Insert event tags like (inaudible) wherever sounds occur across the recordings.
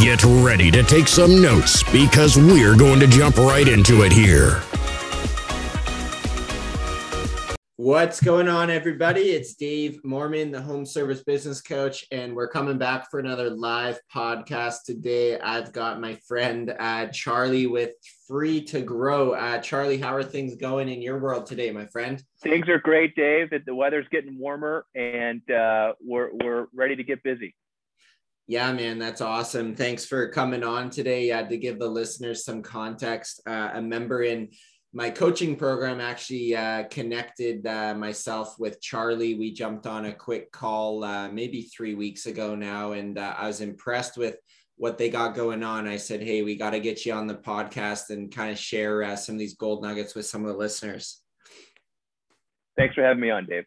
Get ready to take some notes because we're going to jump right into it here. What's going on, everybody? It's Dave Mormon, the home service business coach, and we're coming back for another live podcast today. I've got my friend uh, Charlie with Free to Grow. Uh, Charlie, how are things going in your world today, my friend? Things are great, Dave. The weather's getting warmer, and uh, we're we're ready to get busy. Yeah, man, that's awesome. Thanks for coming on today. Uh, to give the listeners some context, uh, a member in my coaching program actually uh, connected uh, myself with Charlie. We jumped on a quick call uh, maybe three weeks ago now, and uh, I was impressed with what they got going on. I said, Hey, we got to get you on the podcast and kind of share uh, some of these gold nuggets with some of the listeners. Thanks for having me on, Dave.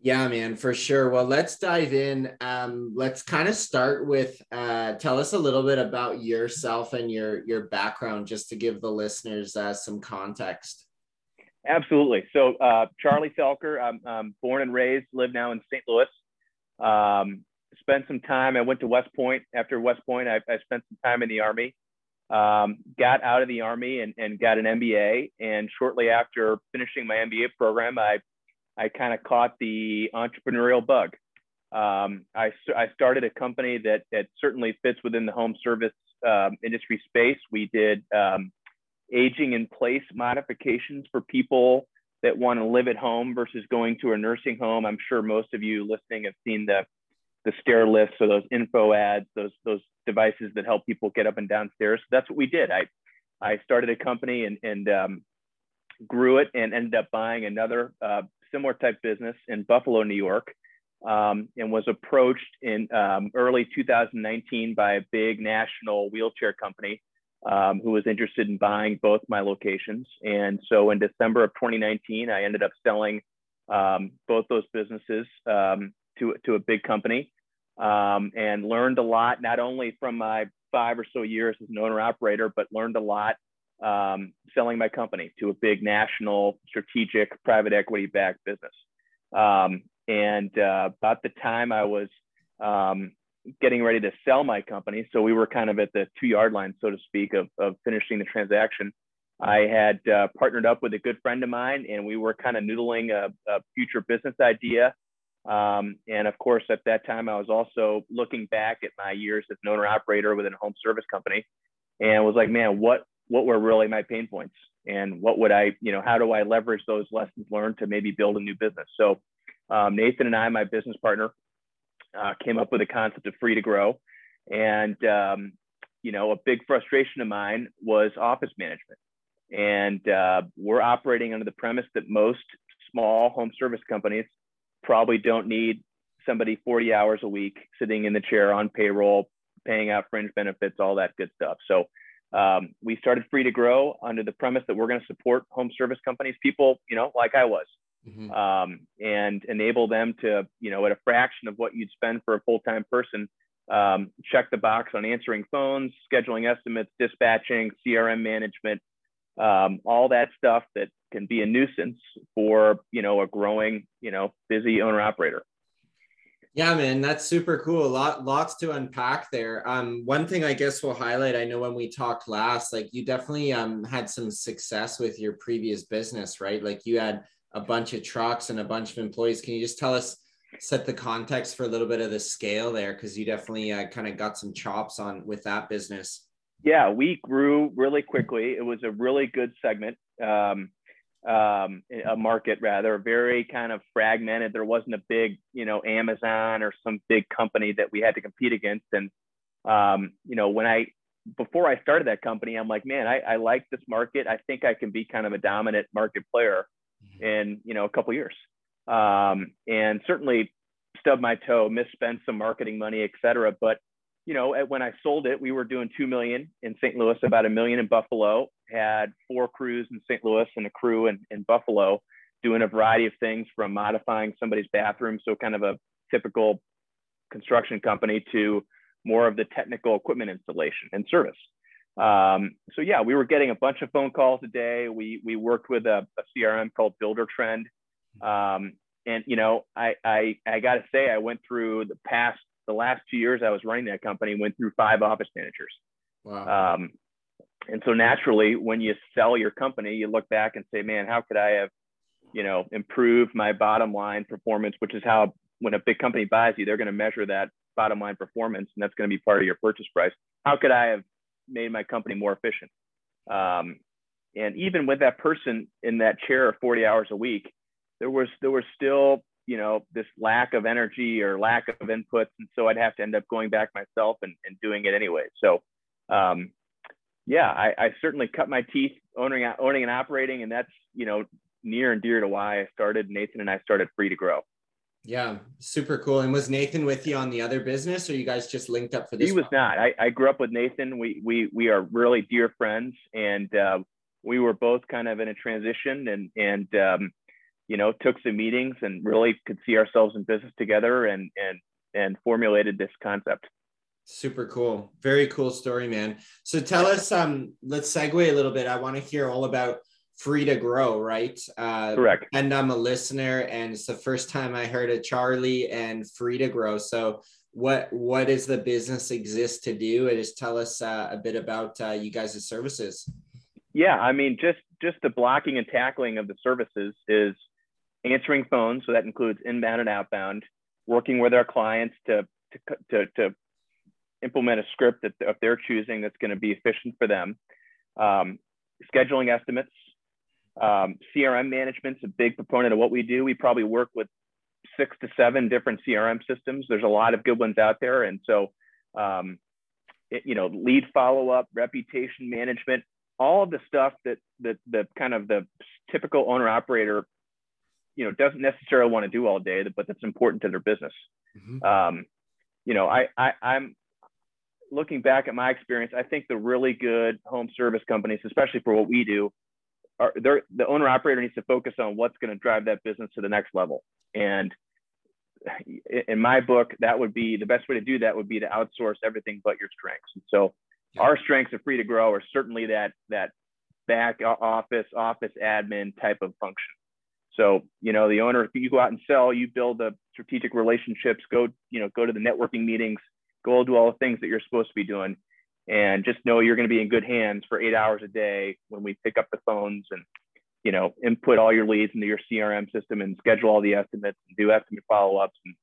Yeah, man, for sure. Well, let's dive in. Um, let's kind of start with uh, tell us a little bit about yourself and your your background, just to give the listeners uh, some context. Absolutely. So, uh, Charlie Felker, I'm, I'm, born and raised, live now in St. Louis. Um, spent some time. I went to West Point. After West Point, I, I spent some time in the Army. Um, got out of the Army and, and got an MBA. And shortly after finishing my MBA program, I I kind of caught the entrepreneurial bug. Um, I, I started a company that, that certainly fits within the home service um, industry space. We did um, aging in place modifications for people that want to live at home versus going to a nursing home. I'm sure most of you listening have seen the, the stair lifts or those info ads, those, those devices that help people get up and down stairs. So that's what we did. I, I started a company and, and um, grew it and ended up buying another uh, similar type business in Buffalo, New York, um, and was approached in um, early 2019 by a big national wheelchair company um, who was interested in buying both my locations. And so in December of 2019, I ended up selling um, both those businesses um, to, to a big company um, and learned a lot, not only from my five or so years as an owner operator, but learned a lot um, selling my company to a big national strategic private equity backed business. Um, and uh, about the time I was um, getting ready to sell my company, so we were kind of at the two yard line, so to speak, of, of finishing the transaction. I had uh, partnered up with a good friend of mine, and we were kind of noodling a, a future business idea. Um, and of course, at that time, I was also looking back at my years as an owner operator within a home service company, and was like, man, what what were really my pain points and what would I, you know, how do I leverage those lessons learned to maybe build a new business? So um, Nathan and I, my business partner, uh, came up with a concept of free to grow. And, um, you know, a big frustration of mine was office management. And uh, we're operating under the premise that most small home service companies probably don't need somebody 40 hours a week sitting in the chair on payroll, paying out fringe benefits, all that good stuff. So um, we started Free to Grow under the premise that we're going to support home service companies, people, you know, like I was, mm-hmm. um, and enable them to, you know, at a fraction of what you'd spend for a full time person, um, check the box on answering phones, scheduling estimates, dispatching, CRM management, um, all that stuff that can be a nuisance for, you know, a growing, you know, busy owner operator. Yeah, man, that's super cool. A lot, lots to unpack there. Um, one thing I guess we'll highlight. I know when we talked last, like you definitely um had some success with your previous business, right? Like you had a bunch of trucks and a bunch of employees. Can you just tell us, set the context for a little bit of the scale there, because you definitely uh, kind of got some chops on with that business. Yeah, we grew really quickly. It was a really good segment. Um, um, a market rather very kind of fragmented. There wasn't a big, you know, Amazon or some big company that we had to compete against. And, um, you know, when I, before I started that company, I'm like, man, I, I like this market. I think I can be kind of a dominant market player mm-hmm. in, you know, a couple years. Um, and certainly stub my toe, misspent some marketing money, et cetera. But, you know, when I sold it, we were doing 2 million in St. Louis, about a million in Buffalo. Had four crews in St. Louis and a crew in, in Buffalo doing a variety of things from modifying somebody's bathroom, so kind of a typical construction company, to more of the technical equipment installation and service. Um, so yeah, we were getting a bunch of phone calls a day. We we worked with a, a CRM called Buildertrend, um, and you know, I I I got to say, I went through the past the last two years I was running that company, went through five office managers. Wow. Um, and so naturally, when you sell your company, you look back and say, man, how could I have, you know, improved my bottom line performance, which is how when a big company buys you, they're going to measure that bottom line performance, and that's going to be part of your purchase price. How could I have made my company more efficient? Um, and even with that person in that chair 40 hours a week, there was there was still you know this lack of energy or lack of inputs, and so I'd have to end up going back myself and, and doing it anyway. So um, yeah, I, I, certainly cut my teeth owning owning and operating, and that's you know near and dear to why I started. Nathan and I started Free to Grow. Yeah, super cool. And was Nathan with you on the other business, or you guys just linked up for this? He was not. I, I grew up with Nathan. We we we are really dear friends, and uh, we were both kind of in a transition, and and um, you know took some meetings and really could see ourselves in business together, and and and formulated this concept. Super cool. Very cool story, man. So tell us, um, let's segue a little bit. I want to hear all about free to grow, right? Uh, Correct. And I'm a listener, and it's the first time I heard of Charlie and free to grow. So, what what does the business exist to do? And just tell us uh, a bit about uh, you guys' services. Yeah, I mean, just just the blocking and tackling of the services is answering phones, so that includes inbound and outbound, working with our clients to to to, to implement a script that if they're choosing that's going to be efficient for them. Um, scheduling estimates, um, CRM management's a big proponent of what we do. We probably work with six to seven different CRM systems. There's a lot of good ones out there, and so um, it, you know, lead follow up, reputation management, all of the stuff that that the kind of the typical owner operator, you know, doesn't necessarily want to do all day, but that's important to their business. Mm-hmm. Um, you know, I, I I'm looking back at my experience, I think the really good home service companies, especially for what we do, are the owner operator needs to focus on what's going to drive that business to the next level. And in my book, that would be the best way to do that would be to outsource everything but your strengths. And so our strengths of free to grow are certainly that that back office, office admin type of function. So, you know, the owner, if you go out and sell, you build the strategic relationships, go, you know, go to the networking meetings, go do all the things that you're supposed to be doing and just know you're going to be in good hands for eight hours a day when we pick up the phones and you know input all your leads into your crm system and schedule all the estimates and do estimate follow-ups. And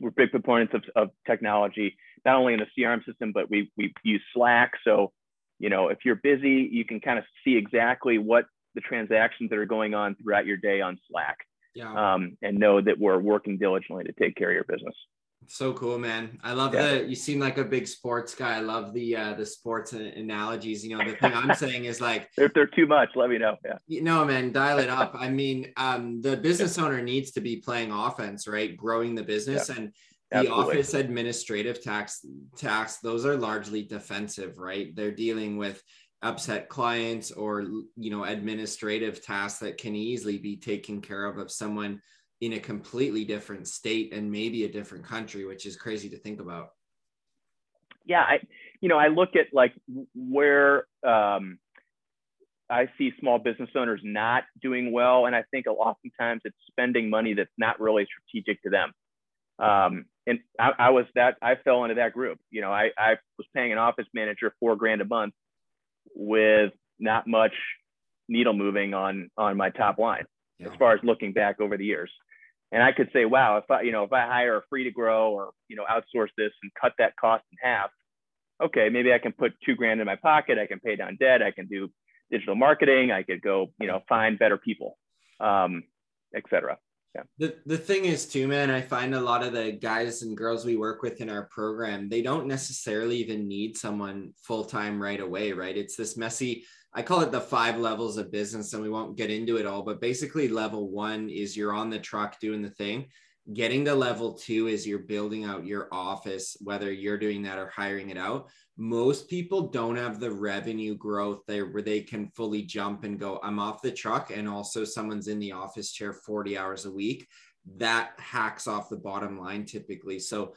we're big proponents of, of technology not only in the crm system but we, we use slack. So you know if you're busy you can kind of see exactly what the transactions that are going on throughout your day on slack yeah. um, and know that we're working diligently to take care of your business so cool, man. I love yeah. the you seem like a big sports guy. I love the uh the sports analogies. You know, the thing I'm saying is like (laughs) if they're too much, let me know. Yeah. You know, man, dial it up. (laughs) I mean, um the business owner needs to be playing offense, right? Growing the business yeah. and the Absolutely. office administrative tax tax those are largely defensive, right? They're dealing with upset clients or you know administrative tasks that can easily be taken care of of someone in a completely different state and maybe a different country, which is crazy to think about. Yeah, I, you know, I look at like where um, I see small business owners not doing well, and I think oftentimes it's spending money that's not really strategic to them. Um, and I, I, was that I fell into that group. You know, I, I was paying an office manager four grand a month with not much needle moving on on my top line yeah. as far as looking back over the years. And I could say, wow, if I, you know, if I hire a free to grow or, you know, outsource this and cut that cost in half, okay, maybe I can put two grand in my pocket. I can pay down debt. I can do digital marketing. I could go, you know, find better people, um, et cetera. The, the thing is too, man, I find a lot of the guys and girls we work with in our program, they don't necessarily even need someone full-time right away, right? It's this messy, I call it the five levels of business, and we won't get into it all, but basically, level one is you're on the truck doing the thing. Getting to level two is you're building out your office, whether you're doing that or hiring it out. Most people don't have the revenue growth there where they can fully jump and go, I'm off the truck, and also someone's in the office chair 40 hours a week. That hacks off the bottom line typically. So,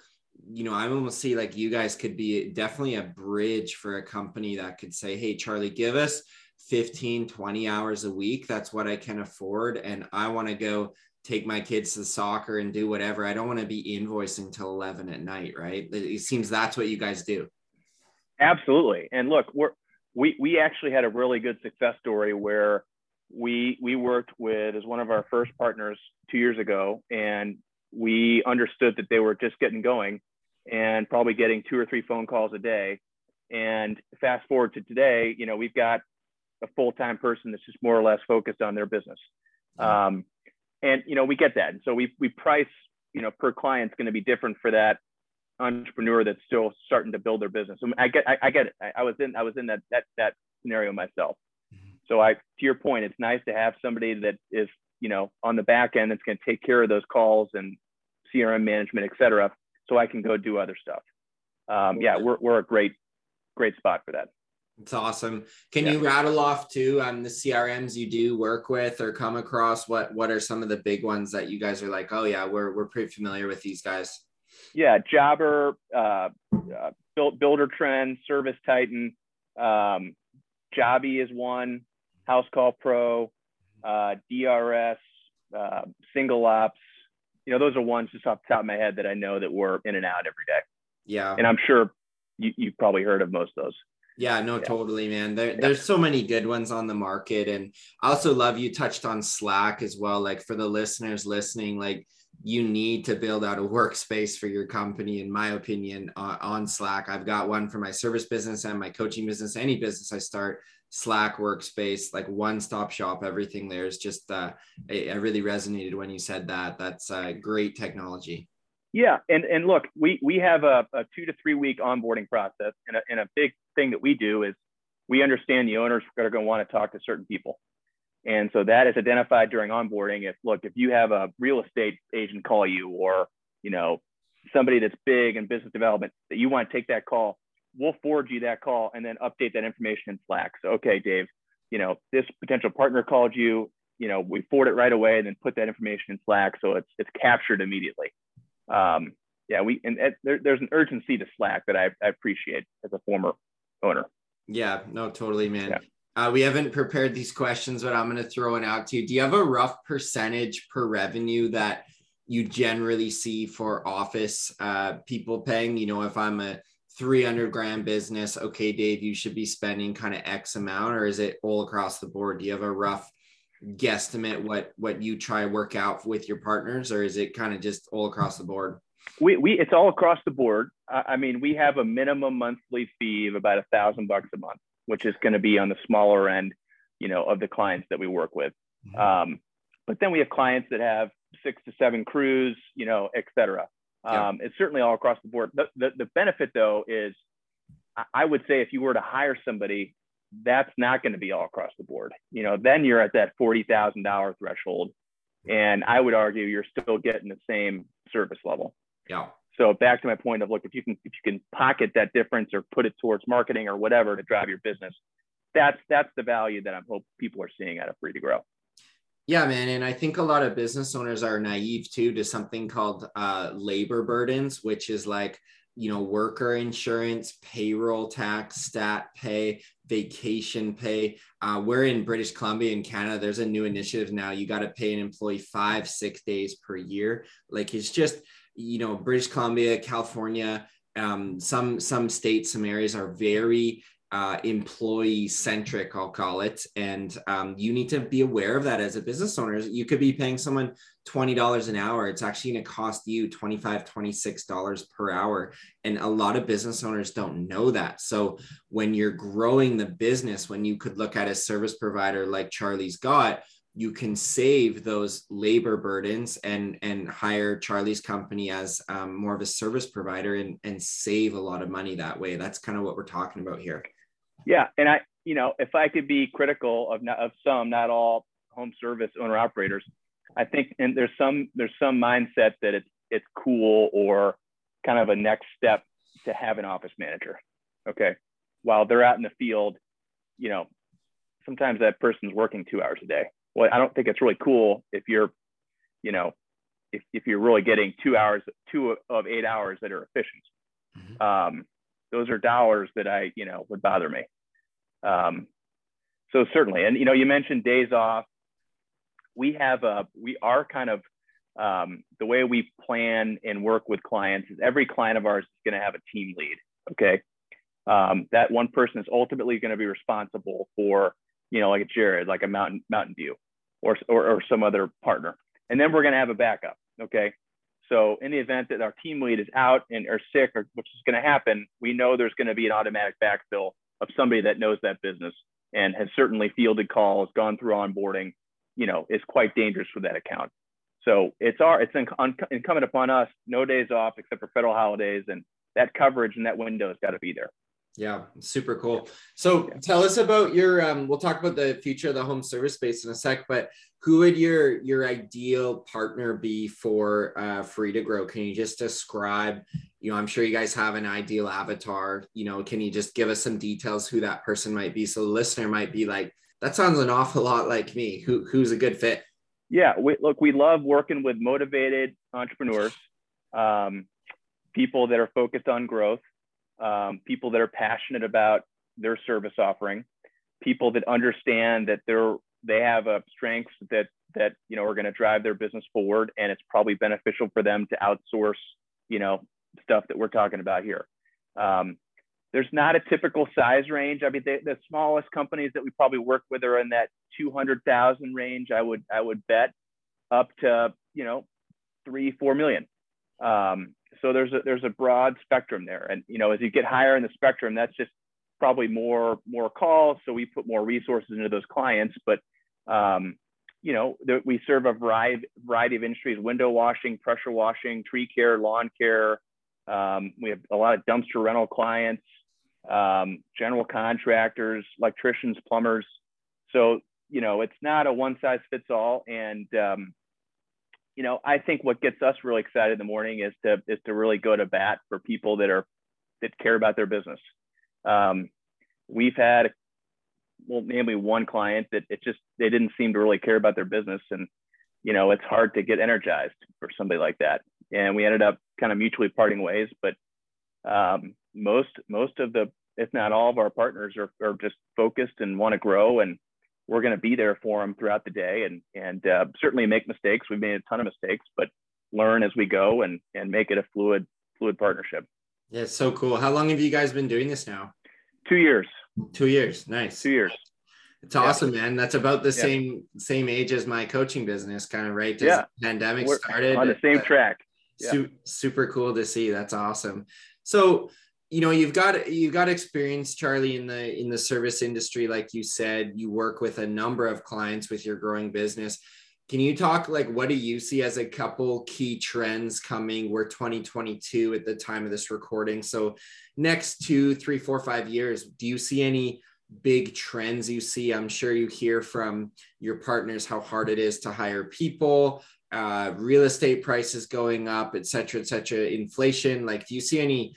you know, I almost see like you guys could be definitely a bridge for a company that could say, Hey, Charlie, give us 15, 20 hours a week. That's what I can afford. And I want to go take my kids to soccer and do whatever. I don't want to be invoicing till 11 at night, right? It seems that's what you guys do. Absolutely. And look, we're, we, we actually had a really good success story where we, we worked with as one of our first partners two years ago, and we understood that they were just getting going and probably getting two or three phone calls a day. And fast forward to today, you know, we've got a full-time person that's just more or less focused on their business. Um, and you know, we get that. And so we we price, you know, per client's going to be different for that entrepreneur that's still starting to build their business. I get I, I get it. I, I, was in I was in that that that scenario myself. Mm-hmm. So I to your point, it's nice to have somebody that is, you know, on the back end that's going to take care of those calls and CRM management, et cetera, so I can go do other stuff. Um, yeah, we're, we're a great, great spot for that. It's awesome. Can yeah. you rattle off too on um, the CRMs you do work with or come across? What what are some of the big ones that you guys are like, oh yeah, we're we're pretty familiar with these guys? Yeah, Jobber, uh, uh, Buildertrend, Service Titan, um, Jobby is one, Housecall Pro, uh, DRS, uh, SingleOps. You know, those are ones just off the top of my head that I know that we're in and out every day. Yeah, and I'm sure you, you've probably heard of most of those. Yeah, no, yeah. totally, man. There, yeah. There's so many good ones on the market. And I also love you touched on Slack as well. Like for the listeners listening, like you need to build out a workspace for your company, in my opinion, uh, on Slack. I've got one for my service business and my coaching business, any business I start. Slack workspace, like one stop shop, everything there is just, uh, I, I really resonated when you said that. That's uh, great technology. Yeah, and and look, we we have a, a two to three week onboarding process, and a, and a big thing that we do is we understand the owners are going to want to talk to certain people, and so that is identified during onboarding. If look, if you have a real estate agent call you, or you know somebody that's big in business development that you want to take that call, we'll forward you that call and then update that information in Slack. So okay, Dave, you know this potential partner called you. You know we forward it right away and then put that information in Slack so it's it's captured immediately um, yeah, we and, there, there's an urgency to Slack that I, I, appreciate as a former owner. Yeah, no, totally, man. Yeah. Uh, we haven't prepared these questions, but I'm going to throw it out to you. Do you have a rough percentage per revenue that you generally see for office uh, people paying? You know, if I'm a 300 grand business, okay, Dave, you should be spending kind of X amount, or is it all across the board? Do you have a rough guesstimate what what you try to work out with your partners or is it kind of just all across the board we, we it's all across the board i mean we have a minimum monthly fee of about a thousand bucks a month which is going to be on the smaller end you know of the clients that we work with mm-hmm. um, but then we have clients that have six to seven crews you know et cetera yeah. um, it's certainly all across the board the, the, the benefit though is i would say if you were to hire somebody that's not going to be all across the board. You know, then you're at that $40,000 threshold. And I would argue you're still getting the same service level. Yeah. So back to my point of look, if you can if you can pocket that difference or put it towards marketing or whatever to drive your business, that's that's the value that I'm hope people are seeing out of free to grow. Yeah, man. And I think a lot of business owners are naive too to something called uh, labor burdens, which is like you know, worker insurance, payroll tax, stat pay, vacation pay. Uh, we're in British Columbia in Canada. There's a new initiative now. You got to pay an employee five, six days per year. Like it's just, you know, British Columbia, California, um, some some states, some areas are very uh, employee centric, I'll call it. And um, you need to be aware of that as a business owner. You could be paying someone $20 an hour. It's actually going to cost you $25, $26 per hour. And a lot of business owners don't know that. So when you're growing the business, when you could look at a service provider like Charlie's got, you can save those labor burdens and and hire Charlie's company as um, more of a service provider and and save a lot of money that way. That's kind of what we're talking about here. Yeah, and I, you know, if I could be critical of not, of some, not all home service owner operators, I think, and there's some there's some mindset that it's it's cool or kind of a next step to have an office manager. Okay. While they're out in the field, you know, sometimes that person's working two hours a day. Well, I don't think it's really cool if you're, you know, if, if you're really getting two hours, two of eight hours that are efficient. Mm-hmm. Um, those are dollars that I, you know, would bother me. Um, so certainly, and you know, you mentioned days off. We have a, we are kind of um, the way we plan and work with clients is every client of ours is going to have a team lead. Okay, um, that one person is ultimately going to be responsible for, you know, like a Jared, like a Mountain Mountain View, or or, or some other partner, and then we're going to have a backup. Okay, so in the event that our team lead is out and or sick, or which is going to happen, we know there's going to be an automatic backfill of somebody that knows that business and has certainly fielded calls, gone through onboarding, you know, is quite dangerous for that account. So it's our it's incumbent upon us, no days off except for federal holidays, and that coverage and that window has got to be there. Yeah, super cool. So yeah. tell us about your um we'll talk about the future of the home service space in a sec, but who would your your ideal partner be for uh free to grow? Can you just describe, you know, I'm sure you guys have an ideal avatar, you know, can you just give us some details who that person might be so the listener might be like that sounds an awful lot like me. Who who's a good fit? Yeah, we, look, we love working with motivated entrepreneurs, um, people that are focused on growth um, people that are passionate about their service offering, people that understand that they're they have a strengths that that you know are going to drive their business forward, and it's probably beneficial for them to outsource you know stuff that we're talking about here. Um, there's not a typical size range. I mean, the, smallest companies that we probably work with are in that 200,000 range. I would I would bet up to you know three four million. Um, so there's a there's a broad spectrum there. And you know as you get higher in the spectrum that's just probably more more calls. So we put more resources into those clients. But um, you know the, we serve a variety variety of industries window washing pressure washing tree care lawn care. Um, we have a lot of dumpster rental clients um, general contractors electricians plumbers. So you know it's not a one size fits all. And um, you know, I think what gets us really excited in the morning is to is to really go to bat for people that are that care about their business. Um, we've had, well, namely one client that it just they didn't seem to really care about their business, and you know, it's hard to get energized for somebody like that. And we ended up kind of mutually parting ways, but um, most most of the if not all of our partners are, are just focused and want to grow and we're going to be there for them throughout the day and and uh, certainly make mistakes. We've made a ton of mistakes, but learn as we go and and make it a fluid fluid partnership. Yeah, it's so cool. How long have you guys been doing this now? Two years. Two years. Nice. Two years. It's awesome, man. That's about the yeah. same same age as my coaching business, kind of right. Yeah. pandemic We're started on the same track. Yeah. Su- super cool to see. That's awesome. So you know you've got you've got experience charlie in the in the service industry like you said you work with a number of clients with your growing business. Can you talk like what do you see as a couple key trends coming? We're 2022 at the time of this recording. So next two three four five years do you see any big trends you see? I'm sure you hear from your partners how hard it is to hire people uh, real estate prices going up et cetera et cetera inflation. Like do you see any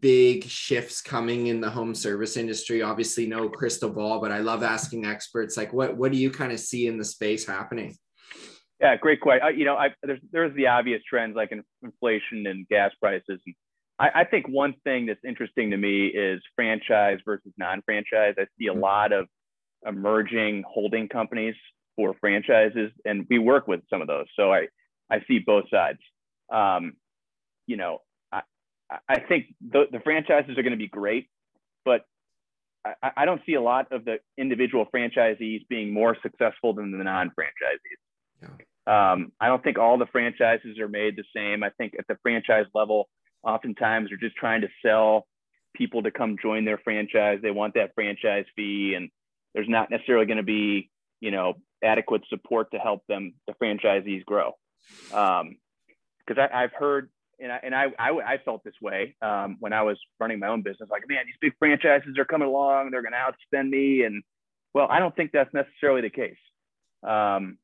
big shifts coming in the home service industry. Obviously no crystal ball but i love asking experts like what what do you kind of see in the space happening? Yeah great question you know I, there's there's the obvious trends like inflation and gas prices. And I, I think one thing that's interesting to me is franchise versus non-franchise. I see a mm-hmm. lot of emerging holding companies for franchises and we work with some of those. So i i see both sides. Um, you know I think the, the franchises are going to be great, but I, I, don't see a lot of the individual franchisees being more successful than the non-franchisees. Yeah. Um, I don't think all the franchises are made the same. I think at the franchise level, oftentimes they're just trying to sell people to come join their franchise. They want that franchise fee, and there's not necessarily going to be, you know, adequate support to help them, the franchisees grow. Because um, I've heard and I, and I, I, I felt this way um, when I was running my own business. Like, man, these big franchises are coming along; they're going to outspend me. And well, I don't think that's necessarily the case. Um,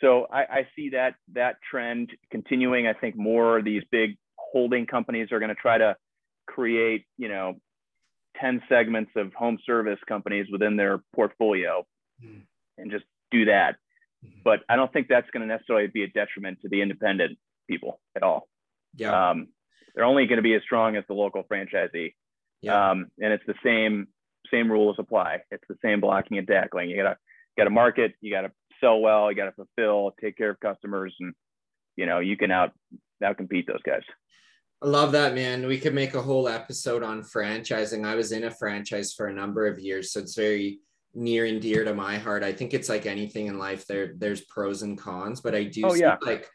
so I, I, see that that trend continuing. I think more of these big holding companies are going to try to create, you know, 10 segments of home service companies within their portfolio mm. and just do that. Mm-hmm. But I don't think that's going to necessarily be a detriment to the independent people at all. Yeah. Um, they're only going to be as strong as the local franchisee. Yeah. Um, and it's the same same rules apply. It's the same blocking and tackling. You gotta gotta market, you gotta sell well, you gotta fulfill, take care of customers, and you know you can out out compete those guys. I love that, man. We could make a whole episode on franchising. I was in a franchise for a number of years, so it's very near and dear to my heart. I think it's like anything in life. There, there's pros and cons, but I do oh, see yeah. like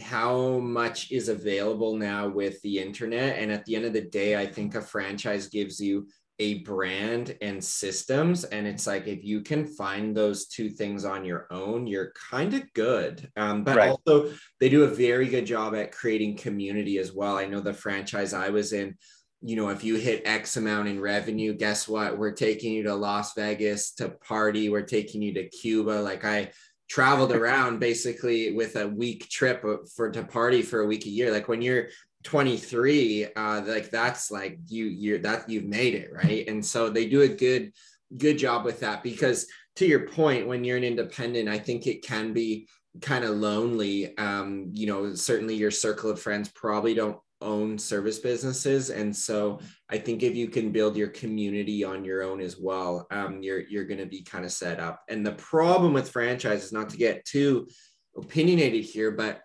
how much is available now with the internet. And at the end of the day, I think a franchise gives you a brand and systems. And it's like if you can find those two things on your own you're kind of good. Um, but right. also they do a very good job at creating community as well. I know the franchise i was in you know if you hit x amount in revenue guess what? We're taking you to las vegas to party. We're taking you to cuba. Like i traveled around basically with a week trip for to party for a week a year. Like when you're 23 uh like that's like you you're that you've made it right? And so they do a good good job with that because to your point when you're an independent i think it can be kind of lonely. Um you know certainly your circle of friends probably don't own service businesses and so i think if you can build your community on your own as well um you're you're going to be kind of set up and the problem with franchises not to get too opinionated here but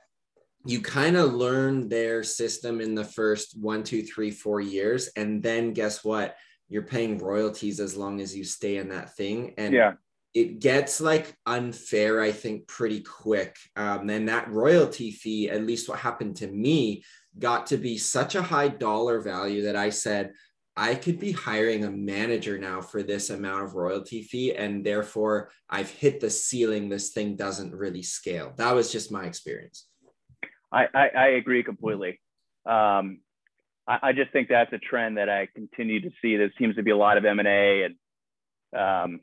you kind of learn their system in the first one, two, three, four years. And then guess what? You're paying royalties as long as you stay in that thing. And yeah. it gets like unfair, I think, pretty quick. Um, and that royalty fee, at least what happened to me, got to be such a high dollar value that I said, I could be hiring a manager now for this amount of royalty fee. And therefore, I've hit the ceiling. This thing doesn't really scale. That was just my experience. I, I, I agree completely. Um, I, I, just think that's a trend that I continue to see. There seems to be a lot of M and A, and um,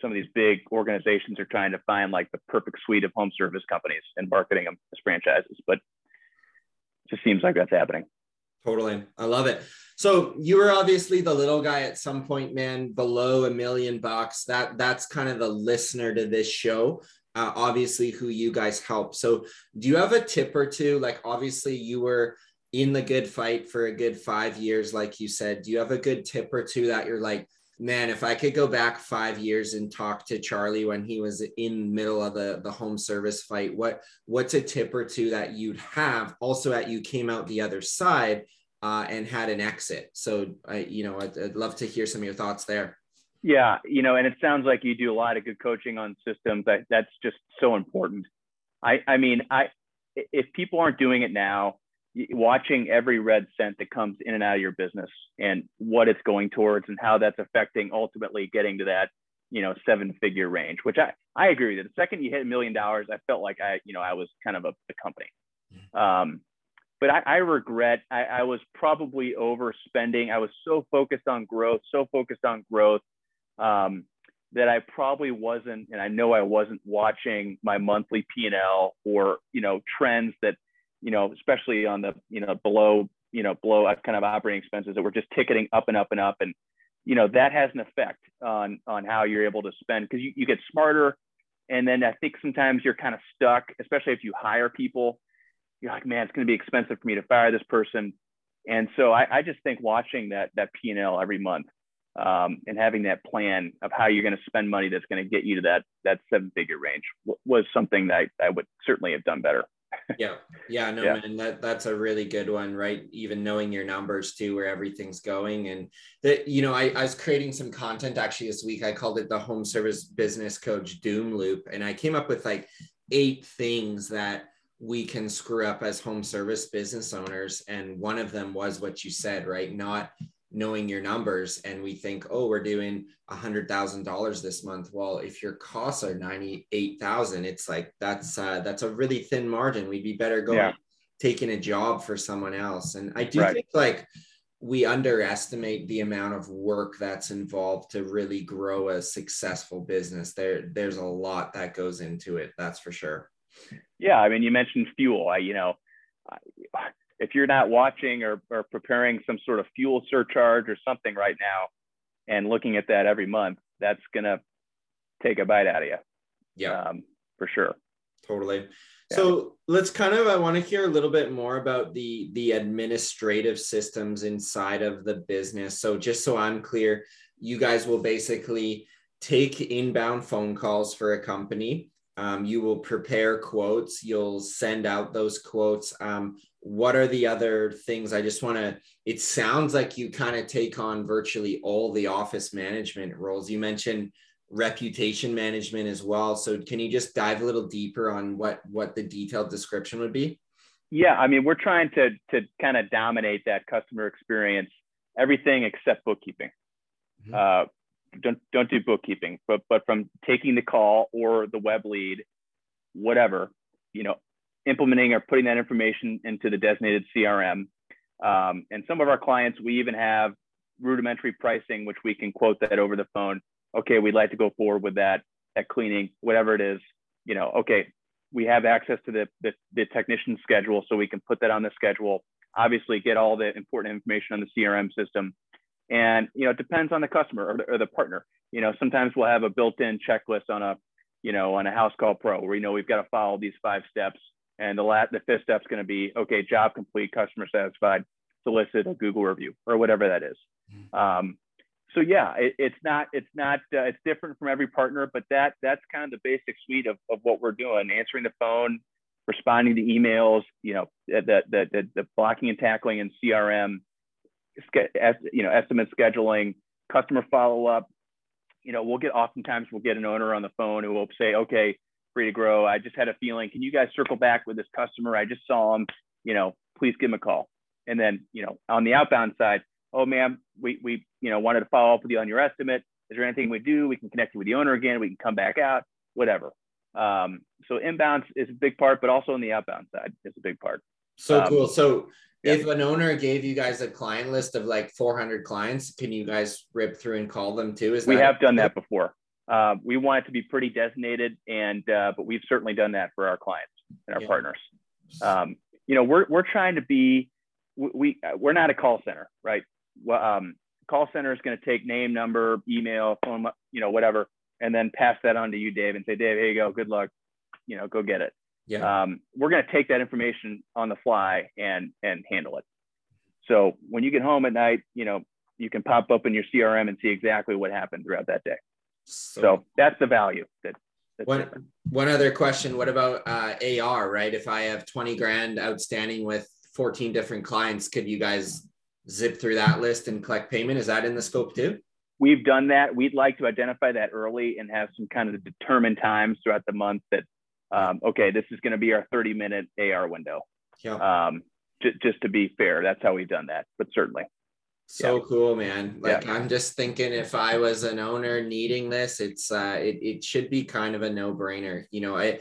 some of these big organizations are trying to find like the perfect suite of home service companies and marketing them as franchises. But just seems like that's happening. Totally, I love it. So you were obviously the little guy at some point, man, below a million bucks. That that's kind of the listener to this show uh, obviously who you guys help. So do you have a tip or two? Like obviously you were in the good fight for a good five years, like you said. Do you have a good tip or two that you're like, man, if I could go back five years and talk to Charlie when he was in middle of the, the home service fight, what what's a tip or two that you'd have? Also, at you came out the other side uh, and had an exit. So I, you know, I'd, I'd love to hear some of your thoughts there. Yeah, you know, and it sounds like you do a lot of good coaching on systems. That that's just so important. I I mean, I if people aren't doing it now, watching every red cent that comes in and out of your business and what it's going towards and how that's affecting ultimately getting to that you know seven figure range which i i agree with the second you hit a million dollars i felt like i you know i was kind of a, a company. Um, but I, I regret I, I was probably overspending. I was so focused on growth so focused on growth um, that I probably wasn't, and I know I wasn't watching my monthly P&L or, you know, trends that, you know, especially on the, you know, below, you know, below kind of operating expenses that were just ticketing up and up and up. And, you know, that has an effect on, on how you're able to spend because you, you get smarter. And then I think sometimes you're kind of stuck, especially if you hire people. You're like, man, it's going to be expensive for me to fire this person. And so I, I just think watching that that P&L every month um, and having that plan of how you're going to spend money that's going to get you to that that seven figure range was something that I, I would certainly have done better. Yeah, yeah, no, yeah. man, that that's a really good one, right? Even knowing your numbers too, where everything's going, and that you know, I, I was creating some content actually this week. I called it the Home Service Business Coach Doom Loop, and I came up with like eight things that we can screw up as home service business owners, and one of them was what you said, right? Not knowing your numbers and we think oh we're doing a hundred thousand dollars this month. Well if your costs are 98,000 it's like that's uh, that's a really thin margin. We'd be better going yeah. taking a job for someone else. And i do right. think like we underestimate the amount of work that's involved to really grow a successful business. There there's a lot that goes into it that's for sure. Yeah i mean you mentioned fuel. I you know if you're not watching or, or preparing some sort of fuel surcharge or something right now, and looking at that every month, that's gonna take a bite out of you. Yeah, um, for sure. Totally. So let's kind of I want to hear a little bit more about the the administrative systems inside of the business. So just so I'm clear, you guys will basically take inbound phone calls for a company. Um, you will prepare quotes. You'll send out those quotes. Um, what are the other things? I just want to. It sounds like you kind of take on virtually all the office management roles. You mentioned reputation management as well. So can you just dive a little deeper on what what the detailed description would be? Yeah, I mean, we're trying to to kind of dominate that customer experience, everything except bookkeeping. Mm-hmm. Uh, don't don't do bookkeeping, but but from taking the call or the web lead, whatever, you know, implementing or putting that information into the designated CRM. Um, and some of our clients, we even have rudimentary pricing, which we can quote that over the phone okay, we'd like to go forward with that, that cleaning, whatever it is, you know, okay, we have access to the, the, the technician schedule, so we can put that on the schedule, obviously get all the important information on the CRM system. And, you know, it depends on the customer or the, or the partner. You know, sometimes we'll have a built-in checklist on a, you know, on a Housecall Pro where, you know, we've got to follow these five steps. And the last, the fifth step is going to be, okay, job complete, customer satisfied, solicit a Google review or whatever that is. Mm-hmm. Um, so yeah, it, it's not it's not uh, it's different from every partner, but that that's kind of the basic suite of, of what we're doing: answering the phone, responding to emails, you know, the the the, the blocking and tackling and CRM, you know, estimate scheduling, customer follow up. You know, we'll get oftentimes we'll get an owner on the phone who will say, okay, free to grow. I just had a feeling. Can you guys circle back with this customer? I just saw him. You know, please give him a call. And then, you know, on the outbound side, oh man, we, we you know wanted to follow up with you on your estimate. Is there anything we do? We can connect you with the owner again. We can come back out, whatever. Um, so inbound is a big part, but also on the outbound side is a big part. So um, cool. So yeah. if an owner gave you guys a client list of like 400 clients, can you guys rip through and call them too? Is we have done that before. Uh, we want it to be pretty designated, and uh, but we've certainly done that for our clients and our yeah. partners. Um, you know, we're we're trying to be we we're not a call center, right? um, call center is going to take name, number, email, phone, you know, whatever, and then pass that on to you, Dave, and say, Dave, here you go. Good luck. You know, go get it. Yeah. Um, we're going to take that information on the fly and and handle it. So when you get home at night, you know, you can pop up in your CRM and see exactly what happened throughout that day. So, so that's the value that. One, one other question. What about uh, AR, right? If I have 20 grand outstanding with 14 different clients, could you guys zip through that list and collect payment? Is that in the scope too? We've done that. We'd like to identify that early and have some kind of determined times throughout the month that, um, okay, this is going to be our 30 minute AR window. Yeah. Um, j- just to be fair, that's how we've done that, but certainly. So yeah. cool, man. Like yeah. I'm just thinking if I was an owner needing this, it's uh it, it should be kind of a no-brainer. You know, I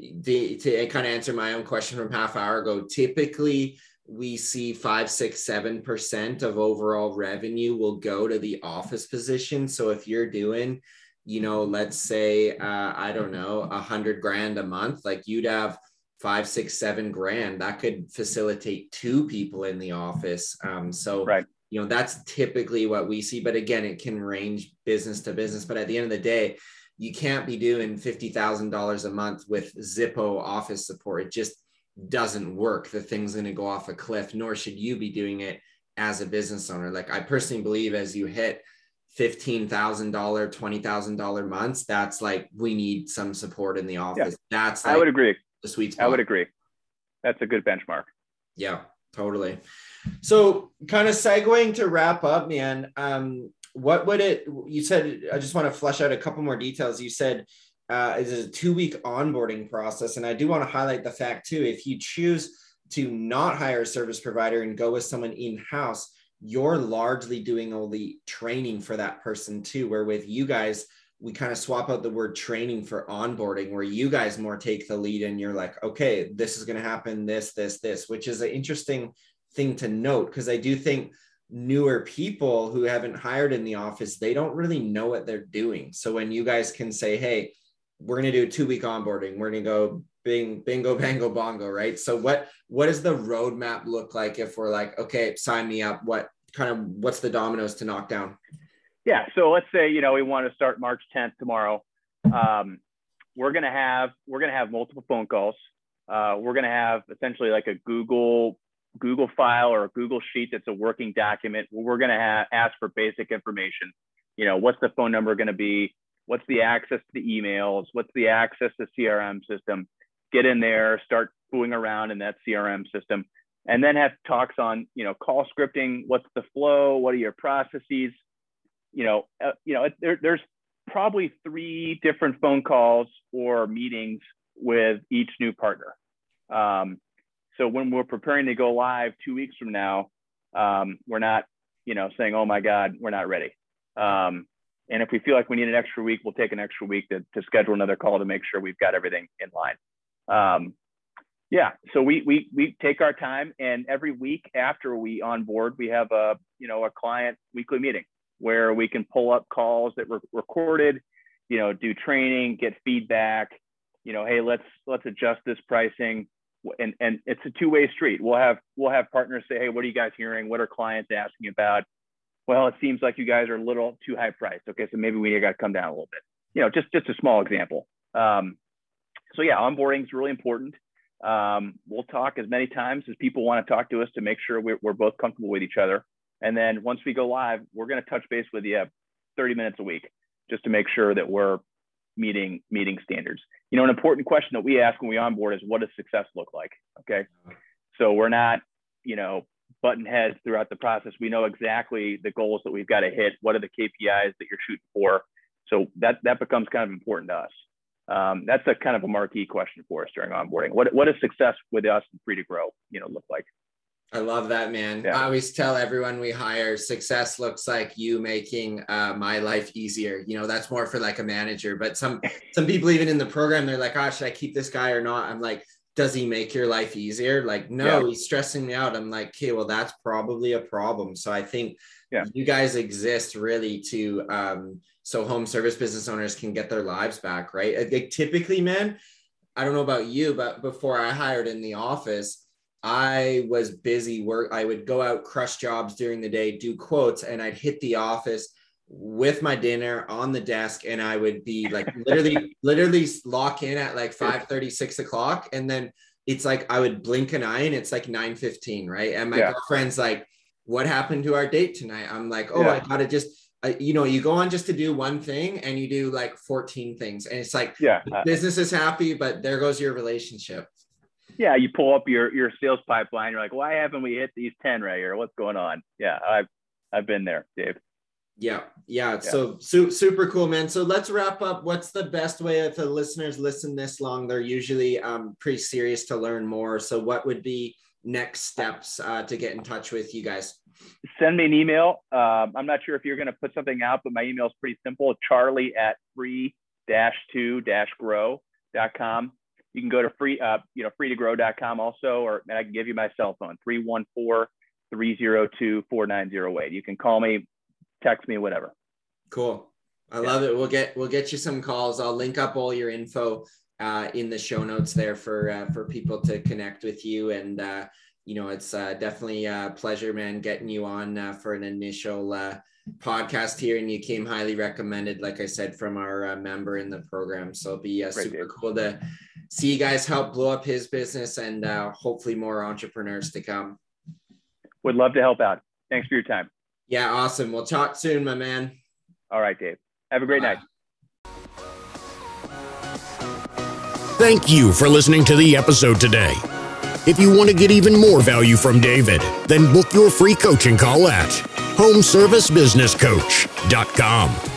the to kind of answer my own question from half hour ago, typically we see five, six, seven percent of overall revenue will go to the office position. So if you're doing, you know, let's say, uh, I don't know, a hundred grand a month, like you'd have five, six, seven grand that could facilitate two people in the office. Um, so, right. You know, that's typically what we see. But again, it can range business to business. But at the end of the day, you can't be doing $50,000 a month with Zippo office support. It just doesn't work, the thing's going to go off a cliff, nor should you be doing it as a business owner. Like I personally believe as you hit $15,000, $20,000 months, that's like, we need some support in the office. Yeah, that's, like I would agree. The sweet spot. I would agree. That's a good benchmark. Yeah, totally. So kind of segueing to wrap up, man, um, what would it, you said, I just want to flesh out a couple more details. You said uh, is a two week onboarding process. And I do want to highlight the fact too, if you choose to not hire a service provider and go with someone in house, you're largely doing all the training for that person too. Where with you guys, we kind of swap out the word training for onboarding, where you guys more take the lead and you're like, okay, this is going to happen, this, this, this, which is an interesting thing to note because I do think newer people who haven't hired in the office, they don't really know what they're doing. So when you guys can say, hey, we're going to do a two week onboarding. We're going to go bing, bingo, (laughs) bango, bongo, right? So what what does the roadmap look like if we're like, okay, sign me up? What kind of what's the dominoes to knock down? Yeah. So let's say you know we want to start March 10th tomorrow. Um, we're gonna have we're gonna have multiple phone calls. Uh, we're gonna have essentially like a Google Google file or a Google sheet that's a working document. We're gonna have, ask for basic information. You know, what's the phone number gonna be? What's the access to the emails? What's the access to CRM system? Get in there, start fooling around in that CRM system, and then have talks on you know call scripting. What's the flow? What are your processes? You know, uh, you know, there, there's probably three different phone calls or meetings with each new partner. Um, so when we're preparing to go live two weeks from now, um, we're not, you know, saying, "Oh my God, we're not ready." Um, and if we feel like we need an extra week, we'll take an extra week to, to schedule another call to make sure we've got everything in line. Um, yeah, so we we we take our time, and every week after we onboard, we have a you know a client weekly meeting where we can pull up calls that were recorded, you know, do training, get feedback, you know, hey, let's let's adjust this pricing. And and it's a two-way street. We'll have we'll have partners say, hey, what are you guys hearing? What are clients asking about? Well, it seems like you guys are a little too high priced. Okay, so maybe we got to come down a little bit. You know, just just a small example. Um, so yeah, onboarding is really important. Um, we'll talk as many times as people want to talk to us to make sure we're, we're both comfortable with each other. And then once we go live, we're going to touch base with you 30 minutes a week just to make sure that we're meeting meeting standards. You know, an important question that we ask when we onboard is what does success look like? Okay. So we're not, you know, button heads throughout the process. We know exactly the goals that we've got to hit. What are the KPIs that you're shooting for? So that that becomes kind of important to us. Um, that's a kind of a marquee question for us during onboarding. What what does success with us and Free 2 Grow, you know, look like? I love that, man. Yeah. I always tell everyone we hire success looks like you making uh, my life easier. You know, that's more for like a manager. But some (laughs) some people even in the program, they're like, "Oh, should I keep this guy or not?" I'm like, "Does he make your life easier?" Like, no, yeah. he's stressing me out. I'm like, "Okay, well, that's probably a problem." So I think yeah. you guys exist really to um, so home service business owners can get their lives back, right? Like, typically, man, I don't know about you, but before I hired in the office I was busy work. I would go out, crush jobs during the day, do quotes, and I'd hit the office with my dinner on the desk and I would be like (laughs) literally, literally lock in at like 5 30, 6 o'clock. And then it's like I would blink an eye and it's like 9 15, right? And my yeah. girlfriend's like, What happened to our date tonight? I'm like, Oh, yeah. I gotta just uh, you know, you go on just to do one thing and you do like 14 things. And it's like, yeah, business is happy, but there goes your relationship yeah, you pull up your your sales pipeline. You're like, why haven't we hit these ten right here? What's going on? Yeah, I've I've been there, Dave. Yeah, yeah. yeah. So su- super cool, man. So let's wrap up. What's the best way if the listeners listen this long? They're usually um, pretty serious to learn more. So what would be next steps uh, to get in touch with you guys? Send me an email. Um, I'm not sure if you're going to put something out, but my email is pretty simple. Charlie at free dash two dash grow.com. You can go to free, uh, you know, freetogrow.com also, or and I can give you my cell phone, 314-302-4908. You can call me, text me, whatever. Cool. I yeah. love it. We'll get we'll get you some calls. I'll link up all your info uh, in the show notes there for uh, for people to connect with you. And uh, you know, it's uh, definitely a pleasure, man, getting you on uh, for an initial uh, podcast here. And you came highly recommended, like I said, from our uh, member in the program. So it'll be uh, super cool to see you guys help blow up his business and uh, hopefully more entrepreneurs to come. Would love to help out. Thanks for your time. Yeah, awesome. We'll talk soon, my man. All right, Dave. Have a great Bye. night. Thank you for listening to the episode today. If you want to get even more value from David, then book your free coaching call at homeservicebusinesscoach.com.